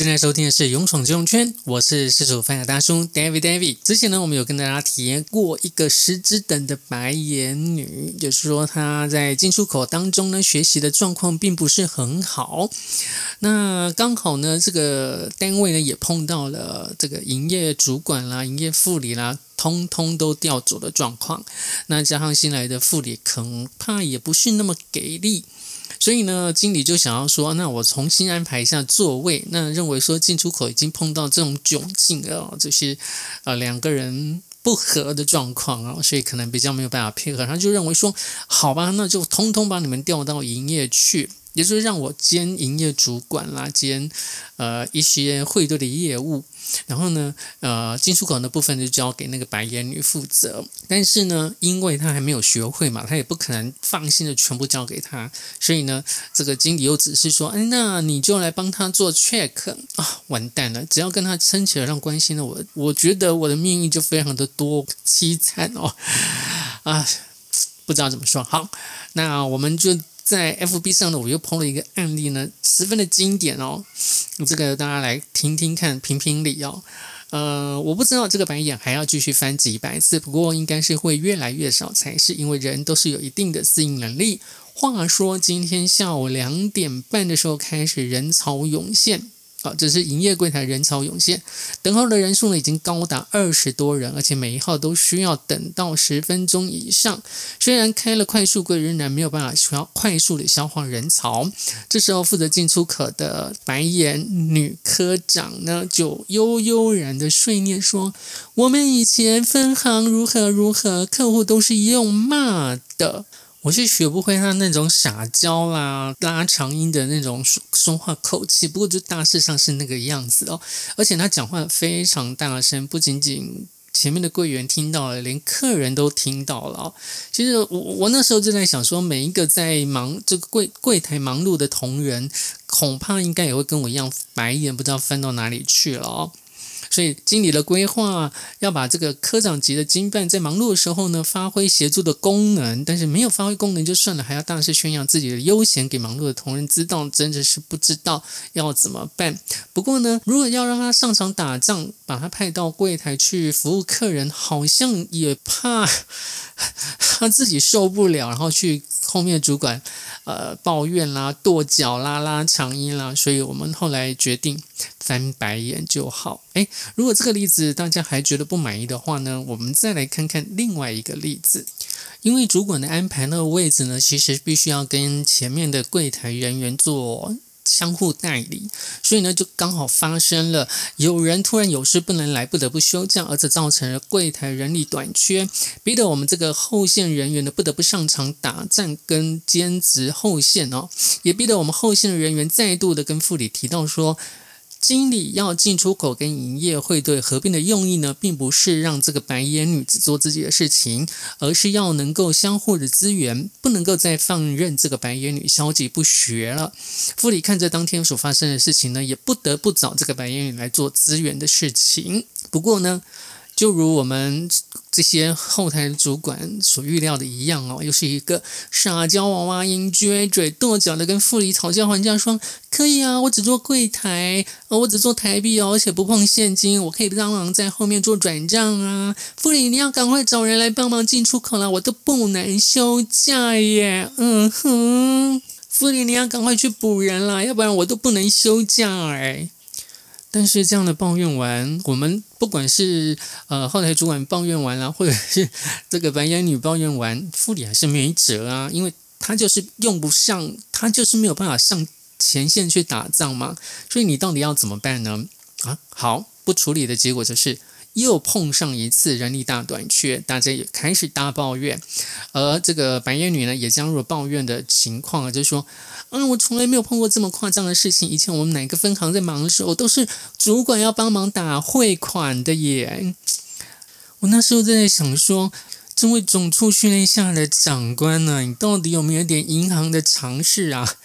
正在收听的是《勇闯金融圈》，我是失主范亚大叔 David David。之前呢，我们有跟大家体验过一个十指等的白眼女，就是说她在进出口当中呢，学习的状况并不是很好。那刚好呢，这个单位呢也碰到了这个营业主管啦、营业副理啦，通通都调走的状况。那加上新来的副理，恐怕也不是那么给力。所以呢，经理就想要说，那我重新安排一下座位。那认为说进出口已经碰到这种窘境了，这些呃两个人不和的状况啊，所以可能比较没有办法配合。他就认为说，好吧，那就通通把你们调到营业去。也就是让我兼营业主管啦，兼呃一些汇兑的业务，然后呢，呃进出口的部分就交给那个白眼女负责。但是呢，因为她还没有学会嘛，她也不可能放心的全部交给她，所以呢，这个经理又只是说，哎，那你就来帮她做 check 啊，完蛋了，只要跟她撑起了让关系呢，我我觉得我的命运就非常的多凄惨哦，啊，不知道怎么说。好，那我们就。在 FB 上呢，我又碰了一个案例呢，十分的经典哦。这个大家来听听看，评评理哦。呃，我不知道这个白眼还要继续翻几百次，不过应该是会越来越少才是，因为人都是有一定的适应能力。话说今天下午两点半的时候开始人潮涌现。好，这是营业柜台人潮涌现，等候的人数呢已经高达二十多人，而且每一号都需要等到十分钟以上。虽然开了快速柜，仍然没有办法需要快速的消化人潮。这时候负责进出口的白眼女科长呢，就悠悠然的碎念说：“我们以前分行如何如何，客户都是用骂的。”我是学不会他那种撒娇啦、拉长音的那种说话口气，不过就大致上是那个样子哦。而且他讲话非常大声，不仅仅前面的柜员听到了，连客人都听到了。其实我我那时候就在想说，每一个在忙这个柜柜台忙碌的同仁，恐怕应该也会跟我一样，白眼不知道翻到哪里去了哦。所以经理的规划要把这个科长级的经办在忙碌的时候呢，发挥协助的功能，但是没有发挥功能就算了，还要大肆宣扬自己的悠闲给忙碌的同仁知道，真的是不知道要怎么办。不过呢，如果要让他上场打仗，把他派到柜台去服务客人，好像也怕 他自己受不了，然后去后面主管呃抱怨啦、跺脚啦、拉长音啦，所以我们后来决定。翻白眼就好。诶，如果这个例子大家还觉得不满意的话呢，我们再来看看另外一个例子。因为主管的安排那个位置呢，其实必须要跟前面的柜台人员做相互代理，所以呢，就刚好发生了有人突然有事不能来，不得不休假，而且造成了柜台人力短缺，逼得我们这个后线人员呢不得不上场打战跟兼职后线哦，也逼得我们后线人员再度的跟副理提到说。经理要进出口跟营业会对合并的用意呢，并不是让这个白眼女只做自己的事情，而是要能够相互的资源，不能够再放任这个白眼女消极不学了。副理看着当天所发生的事情呢，也不得不找这个白眼女来做资源的事情。不过呢，就如我们这些后台主管所预料的一样哦，又是一个撒娇娃娃音，撅嘴跺脚的跟副理讨价还价说：“可以啊，我只做柜台，我只做台币哦，而且不碰现金，我可以帮忙在后面做转账啊。”副理，你要赶快找人来帮忙进出口了，我都不能休假耶。嗯哼，副理，你要赶快去补人了，要不然我都不能休假哎。但是这样的抱怨完，我们不管是呃后台主管抱怨完了，或者是这个白眼女抱怨完，副理还是没辙啊，因为他就是用不上，他就是没有办法上前线去打仗嘛。所以你到底要怎么办呢？啊，好，不处理的结果就是。又碰上一次人力大短缺，大家也开始大抱怨，而这个白眼女呢，也加入了抱怨的情况，就说，嗯，我从来没有碰过这么夸张的事情。以前我们哪个分行在忙的时候，都是主管要帮忙打汇款的耶。我那时候在想说，这位总处训练下的长官呢，你到底有没有点银行的常识啊？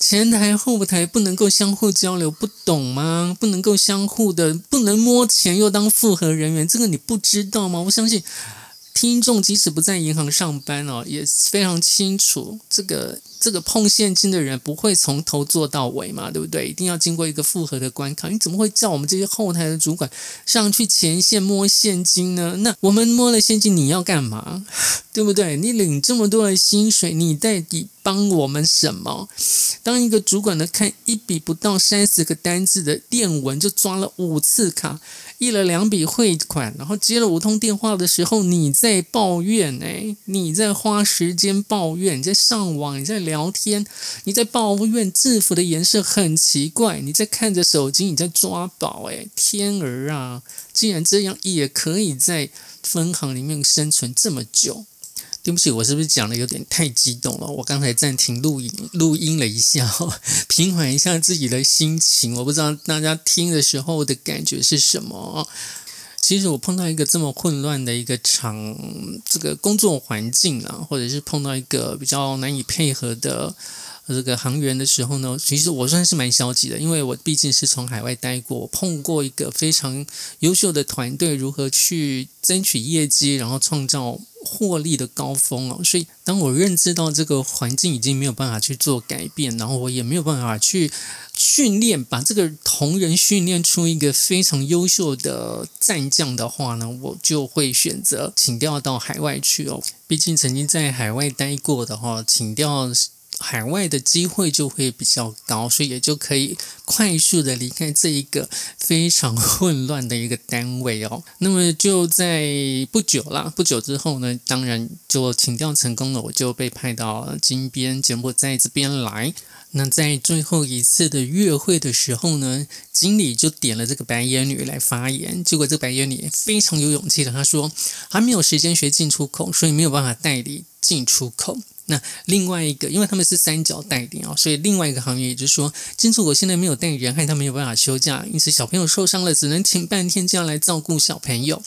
前台后台不能够相互交流，不懂吗？不能够相互的，不能摸钱又当复合人员，这个你不知道吗？我相信听众即使不在银行上班哦，也非常清楚这个这个碰现金的人不会从头做到尾嘛，对不对？一定要经过一个复合的关卡。你怎么会叫我们这些后台的主管上去前线摸现金呢？那我们摸了现金，你要干嘛？对不对？你领这么多的薪水，你到底帮我们什么？当一个主管呢，看一笔不到三十个单字的电文就抓了五次卡。印了两笔汇款，然后接了五通电话的时候，你在抱怨哎，你在花时间抱怨，你在上网，你在聊天，你在抱怨制服的颜色很奇怪，你在看着手机，你在抓宝哎，天儿啊，既然这样也可以在分行里面生存这么久。对不起，我是不是讲的有点太激动了？我刚才暂停录音，录音了一下，平缓一下自己的心情。我不知道大家听的时候的感觉是什么。其实我碰到一个这么混乱的一个场，这个工作环境啊，或者是碰到一个比较难以配合的这个行员的时候呢，其实我算是蛮消极的，因为我毕竟是从海外待过，碰过一个非常优秀的团队，如何去争取业绩，然后创造。获利的高峰哦，所以当我认知到这个环境已经没有办法去做改变，然后我也没有办法去训练，把这个同仁训练出一个非常优秀的战将的话呢，我就会选择请调到海外去哦。毕竟曾经在海外待过的话，请调。海外的机会就会比较高，所以也就可以快速的离开这一个非常混乱的一个单位哦。那么就在不久啦，不久之后呢，当然就请调成功了，我就被派到金边柬埔寨这边来。那在最后一次的月会的时候呢，经理就点了这个白眼女来发言，结果这个白眼女非常有勇气的，她说还没有时间学进出口，所以没有办法代理进出口。那另外一个，因为他们是三角代理啊，所以另外一个行业也就是说，进出口现在没有代理人，害他没有办法休假，因此小朋友受伤了，只能请半天假来照顾小朋友。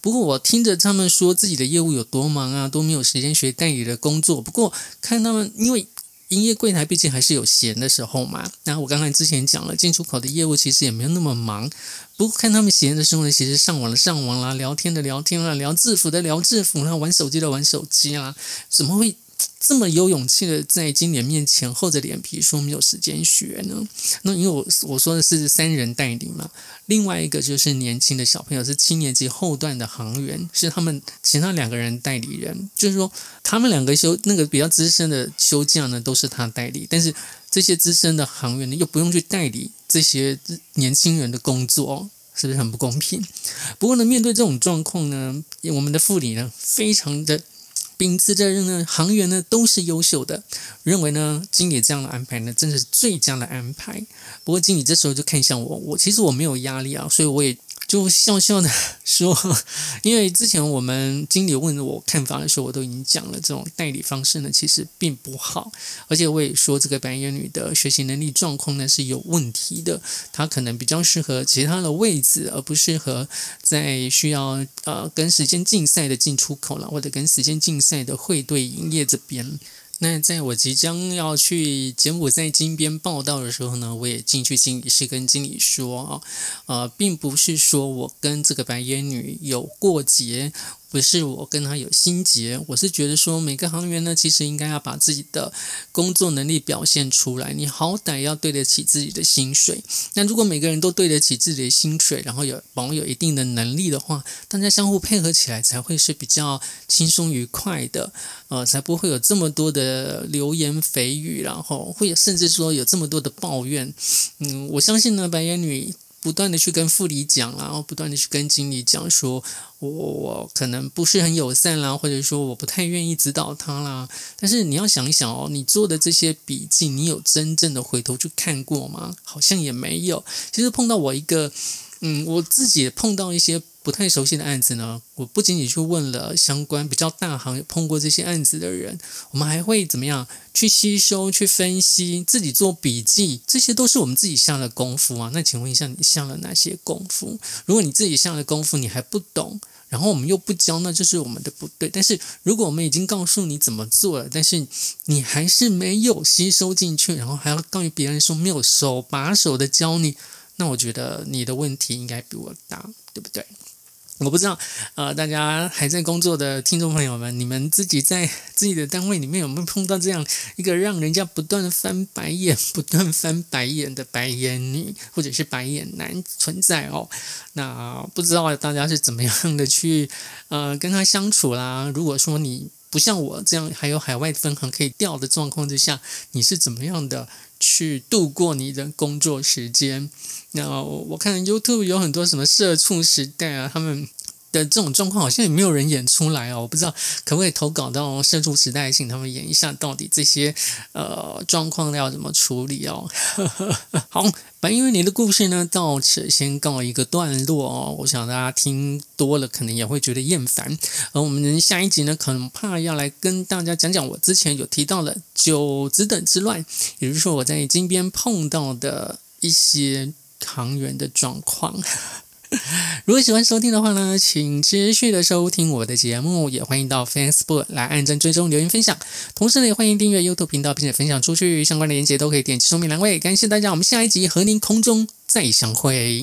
不过我听着他们说自己的业务有多忙啊，都没有时间学代理的工作。不过看他们，因为营业柜台毕竟还是有闲的时候嘛。那我刚才之前讲了，进出口的业务其实也没有那么忙。不过看他们闲的时候呢，其实上网的上网啦，聊天的聊天啦，聊制服的聊制服啦，玩手机的玩手机啦，怎么会？这么有勇气的在经理面前厚着脸皮说没有时间学呢？那因为我我说的是三人代理嘛，另外一个就是年轻的小朋友是七年级后段的行员，是他们其他两个人代理人，就是说他们两个休那个比较资深的休假呢都是他代理，但是这些资深的行员呢又不用去代理这些年轻人的工作，是不是很不公平？不过呢，面对这种状况呢，我们的副理呢非常的。秉持着呢，行员呢都是优秀的，认为呢经理这样的安排呢真的是最佳的安排。不过经理这时候就看向我，我其实我没有压力啊，所以我也。就笑笑的说，因为之前我们经理问我看法的时候，我都已经讲了，这种代理方式呢其实并不好，而且我也说这个白眼女的学习能力状况呢是有问题的，她可能比较适合其他的位置，而不适合在需要呃跟时间竞赛的进出口了，或者跟时间竞赛的汇兑营业这边。那在我即将要去柬埔寨金边报道的时候呢，我也进去经理室跟经理说啊，呃，并不是说我跟这个白眼女有过节。不是我跟他有心结，我是觉得说每个行员呢，其实应该要把自己的工作能力表现出来，你好歹要对得起自己的薪水。那如果每个人都对得起自己的薪水，然后有保有一定的能力的话，大家相互配合起来才会是比较轻松愉快的，呃，才不会有这么多的流言蜚语，然后会甚至说有这么多的抱怨。嗯，我相信呢，白眼女。不断的去跟副理讲，然后不断的去跟经理讲，说我我可能不是很友善啦，或者说我不太愿意指导他啦。但是你要想一想哦，你做的这些笔记，你有真正的回头去看过吗？好像也没有。其实碰到我一个，嗯，我自己碰到一些。不太熟悉的案子呢，我不仅仅去问了相关比较大行碰过这些案子的人，我们还会怎么样去吸收、去分析、自己做笔记，这些都是我们自己下的功夫啊。那请问一下，你下了哪些功夫？如果你自己下的功夫你还不懂，然后我们又不教，那就是我们的不对。但是如果我们已经告诉你怎么做了，但是你还是没有吸收进去，然后还要告诉别人说没有手把手的教你，那我觉得你的问题应该比我大，对不对？我不知道，呃，大家还在工作的听众朋友们，你们自己在自己的单位里面有没有碰到这样一个让人家不断翻白眼、不断翻白眼的白眼女，或者是白眼男存在哦？那不知道大家是怎么样的去呃跟他相处啦？如果说你不像我这样还有海外分行可以调的状况之下，你是怎么样的去度过你的工作时间？那我看 YouTube 有很多什么社畜时代啊，他们的这种状况好像也没有人演出来哦。我不知道可不可以投稿到社畜时代，请他们演一下，到底这些呃状况要怎么处理哦。好，白眼女的故事呢，到此先告一个段落哦。我想大家听多了，可能也会觉得厌烦。而我们下一集呢，可能怕要来跟大家讲讲我之前有提到的九子等之乱，也就是说我在金边碰到的一些。行员的状况。如果喜欢收听的话呢，请持续的收听我的节目，也欢迎到 Facebook 来按赞、追踪、留言、分享。同时呢，也欢迎订阅 YouTube 频道，并且分享出去。相关的链接都可以点击说明栏位。感谢大家，我们下一集和您空中再相会。